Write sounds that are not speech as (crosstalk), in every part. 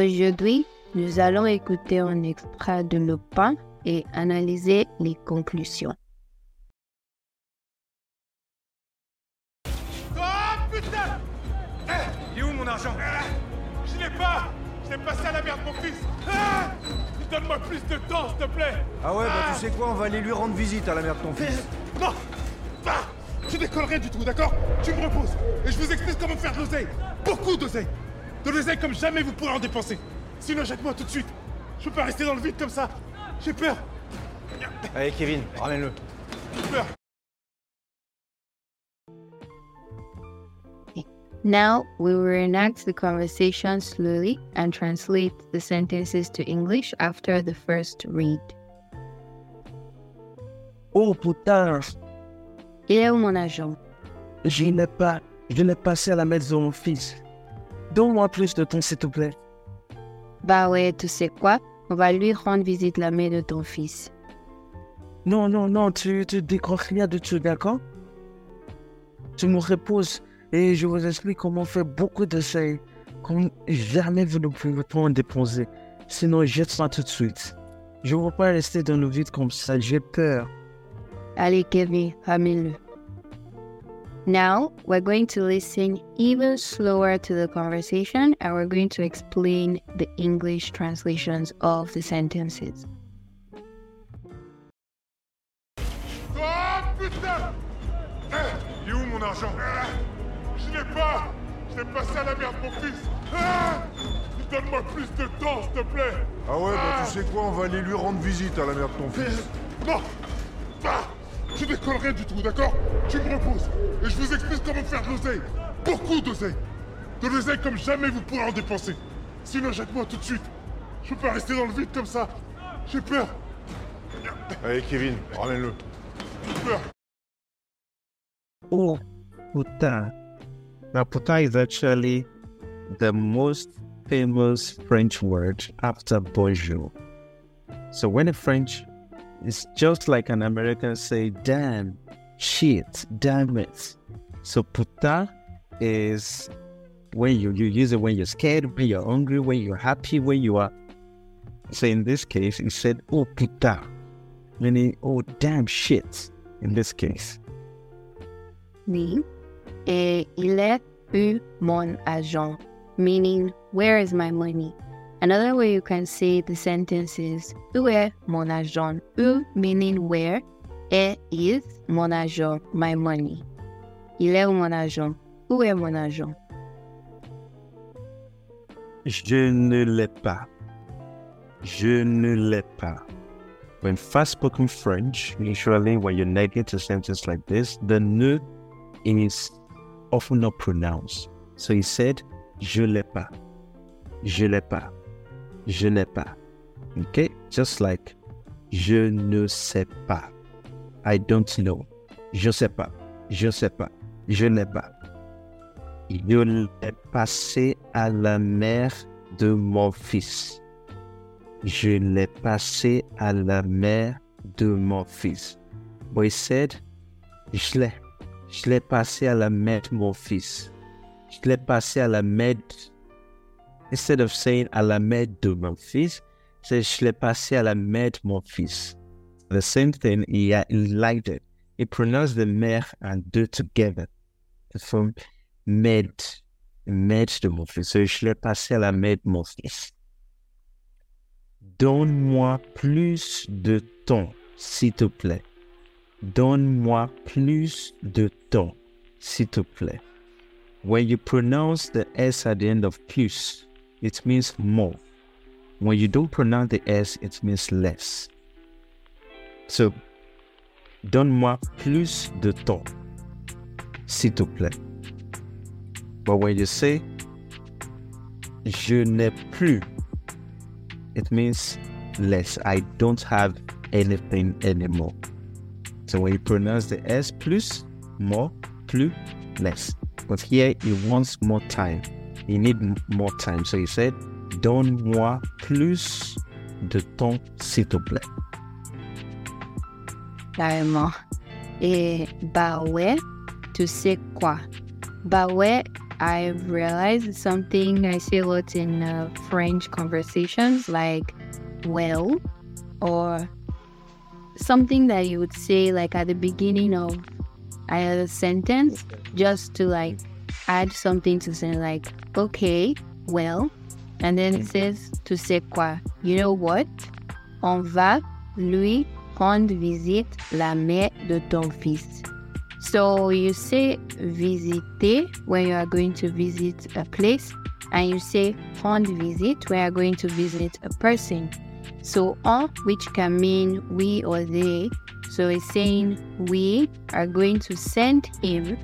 Aujourd'hui, nous allons écouter un extrait de Le Pain et analyser les conclusions. Oh putain! Eh, Il est où mon argent? Je l'ai pas! Je l'ai passé à la merde mon fils! Ah Donne-moi plus de temps s'il te plaît! Ah ouais, bah tu sais quoi, on va aller lui rendre visite à la mère de ton fils. Non! Ah Je décolle rien du tout, d'accord? Tu me reposes et je vous explique comment faire de l'oseille. Beaucoup d'oseille De l'oseille comme jamais vous pourrez en dépenser. Sinon jette-moi tout de suite. Je peux pas rester dans le vide comme ça. J'ai peur. Allez Kevin, ramène-le. J'ai peur. Now, we will reenact the conversation slowly and translate the sentences to English after the first read. Oh putain, Il est où mon agent? Je n'ai pas, je l'ai passé à la maison de mon fils. Donne-moi plus de temps, s'il te plaît. Bah ouais, tu sais quoi? On va lui rendre visite la mère de ton fils. Non, non, non, tu, tu décroches rien de tout, d'accord? Tu me reposes et je vous explique comment faire beaucoup d'essais. Comme jamais vous ne pouvez pas en déposer. Sinon, jette-moi tout de suite. Je ne veux pas rester dans le vide comme ça, j'ai peur. Allez, Kevin, ramène-le. Now, we're going to listen even slower to the conversation and we're going to explain the English translations of the sentences. Oh putain! Il est où mon argent? Je l'ai pas! Je l'ai passé à la merde mon fils! Ah Donne-moi plus de temps s'il te plaît! Ah ouais, bah tu sais quoi, on va aller lui rendre visite à la mère de ton fils. Non Ah Je décolle rien du tout, d'accord? Tu me reposes et je vous explique comment faire de l'oseille. Beaucoup d'oseille. De l'oseille comme jamais vous pourrez en dépenser. Sinon jette-moi tout de suite. Je peux pas rester dans le vide comme ça. J'ai peur. Allez Kevin, ramène-le. J'ai peur. Oh, putain. Now, putain is actually the most famous French word after bonjour. So when a French, it's just like an American say, damn, shit, damn it. So puta is when you, you use it when you're scared, when you're hungry, when you're happy, when you are. So in this case, he said, oh putain, meaning, oh damn shit, in this case. Oui. Et eh, il est où mon agent? Meaning, where is my money? Another way you can say the sentence is où est mon agent? Où meaning where, et is mon agent, my money. Il est où mon agent? Où est mon agent? Je ne l'ai pas. Je ne l'ai pas. When fast spoken French, usually when you negate a sentence like this, the ne is often not pronounced. So he said, Je l'ai pas. Je l'ai pas. Je n'ai pas. Okay? Just like je ne sais pas. I don't know. Je sais pas. Je sais pas. Je n'ai pas. Je l'ai passé à la mère de mon fils. Je l'ai passé à la mère de mon fils. He said, je l'ai. Je l'ai passé à la mère de mon fils. Je l'ai passé à la mère. Instead of saying à la mère de mon fils, said, je l'ai passé à la mère de mon fils. The same thing, he, he liked. He pronounced the mère and de together. From mère, mère de mon fils. So, je l'ai passé à la mère de mon fils. Donne-moi plus de temps, s'il te plaît. Donne-moi plus de temps, s'il te plaît. When you pronounce the S at the end of plus, it means more. When you don't pronounce the S, it means less. So, donne-moi plus de temps, s'il te plaît. But when you say, je n'ai plus, it means less. I don't have anything anymore. So when you pronounce the S plus, more, plus, less. But here he wants more time. He need more time. So he said, donne-moi plus de temps, s'il te plaît. Carrément. Et bah ouais, tu sais quoi? Bah ouais I've realized something I say a lot in uh, French conversations, like well, or something that you would say like at the beginning of a sentence, just to like add something to say like okay, well, and then it mm. says to say quoi? You know what? On va lui rendre visite la mère de ton fils. So you say visiter when you are going to visit a place, and you say rendre visite when you are going to visit a person. So on, which can mean we or they. So it's saying we are going to send him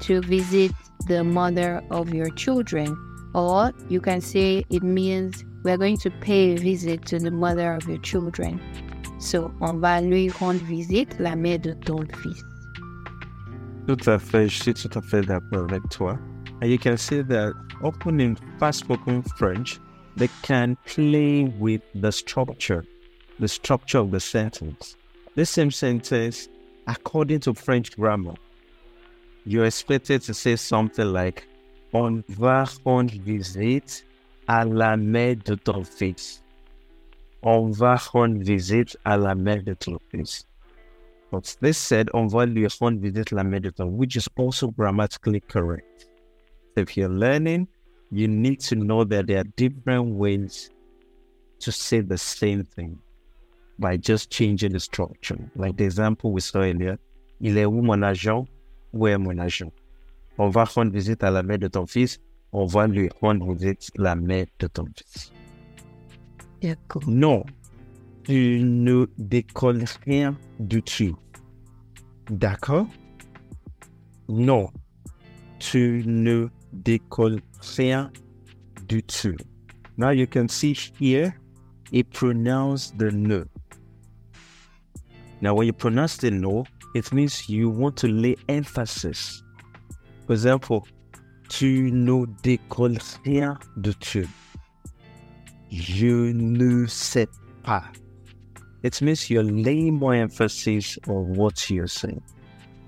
to visit the mother of your children. Or you can say it means we're going to pay a visit to the mother of your children. So, on va lui rendre visite la mère de ton fils. Tout à fait, je suis tout à fait d'accord avec toi. And you can see that often in fast spoken French, they can play with the structure, the structure of the sentence. The same sentence, according to French grammar, you're expected to say something like On va rendre visite à la mère de ton fils. On va rendre visite à la mère de ton fils. But this said, on va lui rendre visite à la mère de ton, which is also grammatically correct. If you're learning, you need to know that there are different ways to say the same thing by just changing the structure. Like the example we saw earlier, il est où mon agent? Où est mon agent? On va rendre visite à la mère de ton fils. On va lui rendre visite la mère de ton fils. D'accord. Non, tu ne décolles rien du tout. D'accord? Non, tu ne décolles rien du tout. Now you can see here, it pronounced the no. Now when you pronounce the no, it means you want to lay emphasis. For example, tu ne décolles rien de tout. Je ne sais pas. It means you're laying more emphasis on what you're saying.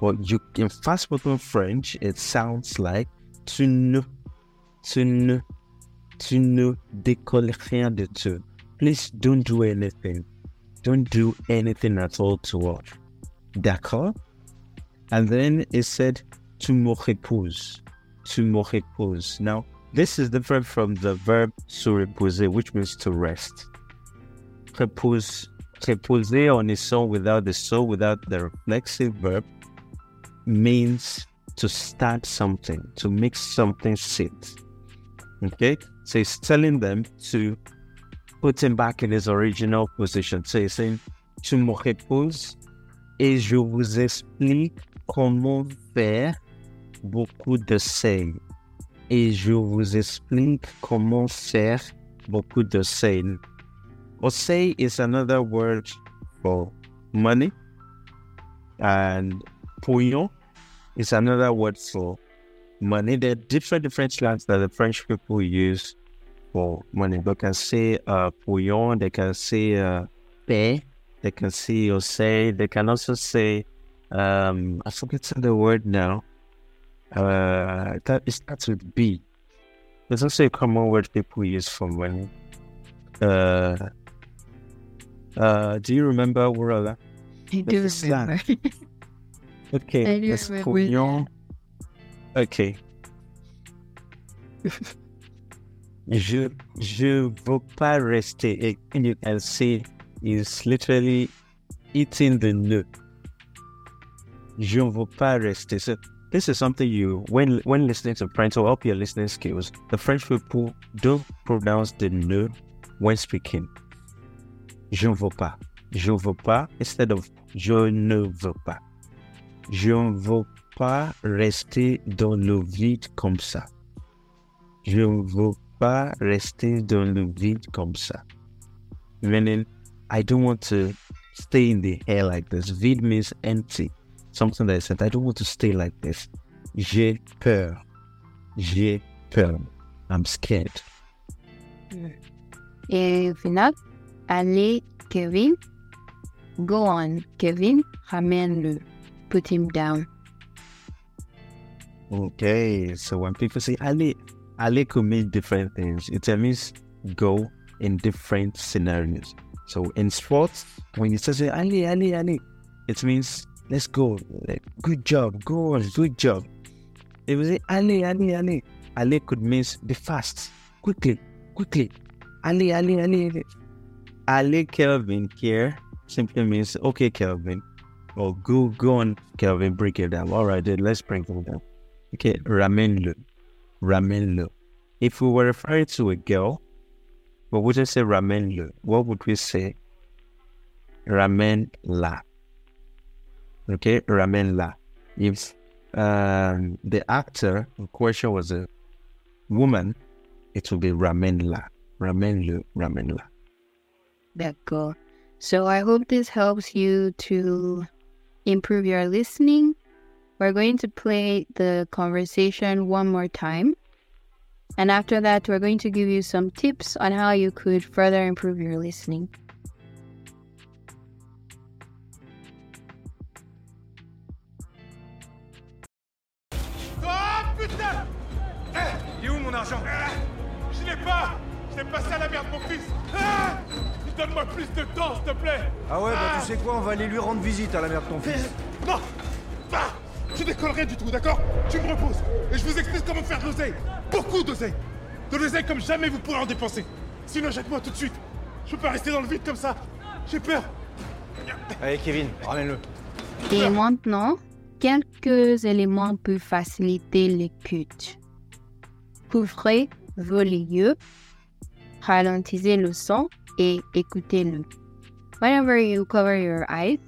But you in fast spoken French, it sounds like tu ne, tu ne, tu ne décolles rien de tout. Please don't do anything. Don't do anything at all to what? D'accord? And then it said, to. Tu me reposes. Now, this is different from the verb se reposer, which means to rest. Repose, on its own without the so, without the reflexive verb, means to start something, to make something sit. Okay? So it's telling them to put him back in his original position. So he's saying, to me reposes et je vous explique comment faire beaucoup de sel. Et je vous explique comment faire beaucoup de sel. Oseille is another word for money, and pouillon is another word for money. There are different different slangs that the French people use for money. They can say uh, pouillon, they can say uh, paix, they can see or say they can also say um, I forget the word now. Uh, that it starts with B. There's also a common word people use for money. Uh, uh, do you remember Wurala? I do That's remember. (laughs) Okay, I do let's remember. Okay. (laughs) je, je veux pas rester. And you can see is literally eating the nut. Je ne veux pas rester. So this is something you, when when listening to French or up your listening skills, the French people don't pronounce the ne when speaking. Je ne veux pas. Je ne veux pas instead of je ne veux pas. Je ne veux pas rester dans le vide comme ça. Je ne veux pas rester dans le vide comme ça. Meaning, I don't want to stay in the air like this. Vide means empty. Something that I said, I don't want to stay like this. J'ai peur. J'ai peur. I'm scared. Mm. Et au final, allez, Kevin. Go on, Kevin. Ramène-le. Put him down. Okay, so when people say Ali, Ali could mean different things. It means go in different scenarios. So in sports, when you say Ali, Ali, Ali, it means let's go. Good job, go on, good job. If you say Ali, Ali, Ali, Ali could mean be fast, quickly, quickly. Ali, Ali, Ali, Ali. Kelvin here simply means okay, Kelvin. Or go, go on, Kelvin, break it down. All right, then let's break it down. Okay, Ramenlo. Ramenlo. If we were referring to a girl, we just say Ramenlo, what would we say? Ramen la. Okay, Ramen la. If um, the actor in question was a woman, it would be Ramen la. Ramenlo, Ramen la. D'accord. So I hope this helps you to improve your listening. We're going to play the conversation one more time. And after that, we're going to give you some tips on how you could further improve your listening. Ah putain! Eh où mon argent? Je l'ai pas! Je l'ai passé à la merde mon fils! Ah! Donne-moi plus de temps, s'il te plaît! Ah ouais, bah tu sais quoi, on va aller lui rendre visite à la mère de ton fils. Non! Ah Tu décolles rien du tout, d'accord? Tu me reposes et je vous explique comment faire de l'oseille Beaucoup d'oseille De l'oseille comme jamais vous pourrez en dépenser Sinon jette-moi tout de suite Je peux pas rester dans le vide comme ça J'ai peur Allez Kevin, ramène-le. Et maintenant, quelques éléments pour faciliter l'écoute. Couvrez vos yeux, ralentissez le son et écoutez-le. Whenever you cover your eyes,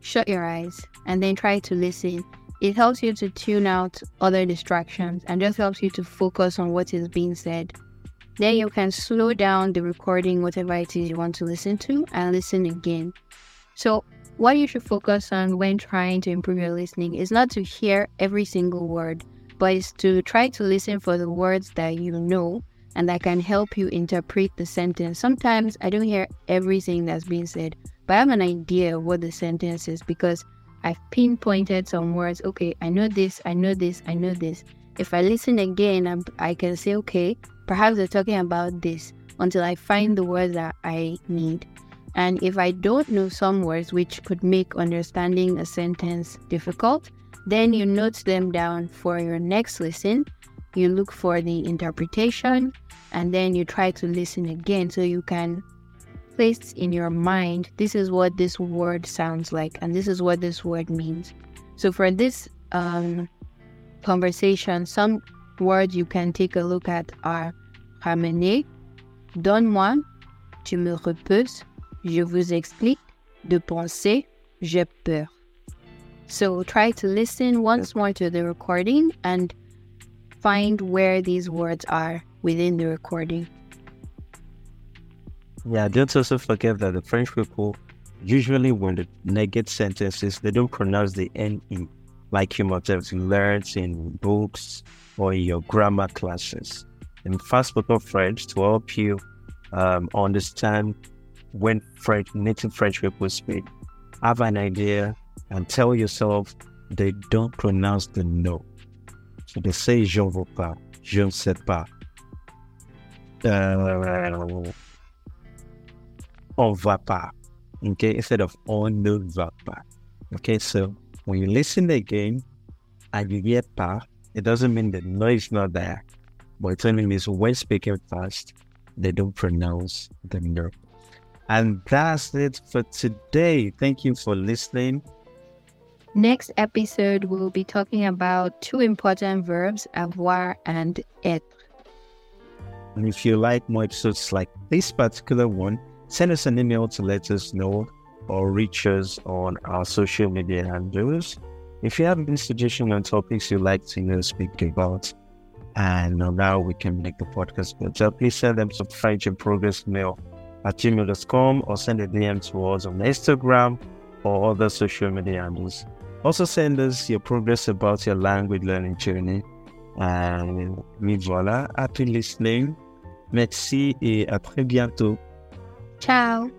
shut your eyes and then try to listen. It helps you to tune out other distractions and just helps you to focus on what is being said. Then you can slow down the recording, whatever it is you want to listen to, and listen again. So, what you should focus on when trying to improve your listening is not to hear every single word, but is to try to listen for the words that you know and that can help you interpret the sentence. Sometimes I don't hear everything that's being said, but I have an idea of what the sentence is because I've pinpointed some words. Okay, I know this, I know this, I know this. If I listen again, I'm, I can say, okay, perhaps they're talking about this until I find the words that I need. And if I don't know some words which could make understanding a sentence difficult, then you note them down for your next listen. You look for the interpretation and then you try to listen again so you can place in your mind this is what this word sounds like and this is what this word means. So for this um, conversation, some words you can take a look at are ramener, donne-moi, tu me repousses, je vous explique, de penser, j'ai peur. So try to listen once more to the recording and find where these words are within the recording. Yeah, don't also forget that the French people usually when they negate sentences, they don't pronounce the NE like you might have learned in books or in your grammar classes. In fast spoken French to help you um, understand when French native French people speak, have an idea and tell yourself they don't pronounce the no. So they say je ne veux pas, je ne sais pas. Uh, on va pas. Okay, instead of on ne va pas. Okay, so when you listen again and you hear pa, it doesn't mean the noise is not there, but it only means when speaking fast, they don't pronounce the no. And that's it for today. Thank you for listening. Next episode, we'll be talking about two important verbs, avoir and être. And if you like more episodes like this particular one, send us an email to let us know or reach us on our social media handles. If you have any suggestions on topics you'd like to know, speak about, and now we can make the podcast better, please send them to French in Progress mail at gmail.com or send a DM to us on Instagram or other social media handles. Also, send us your progress about your language learning journey. And me voilà, happy listening. Merci et à très bientôt. Ciao!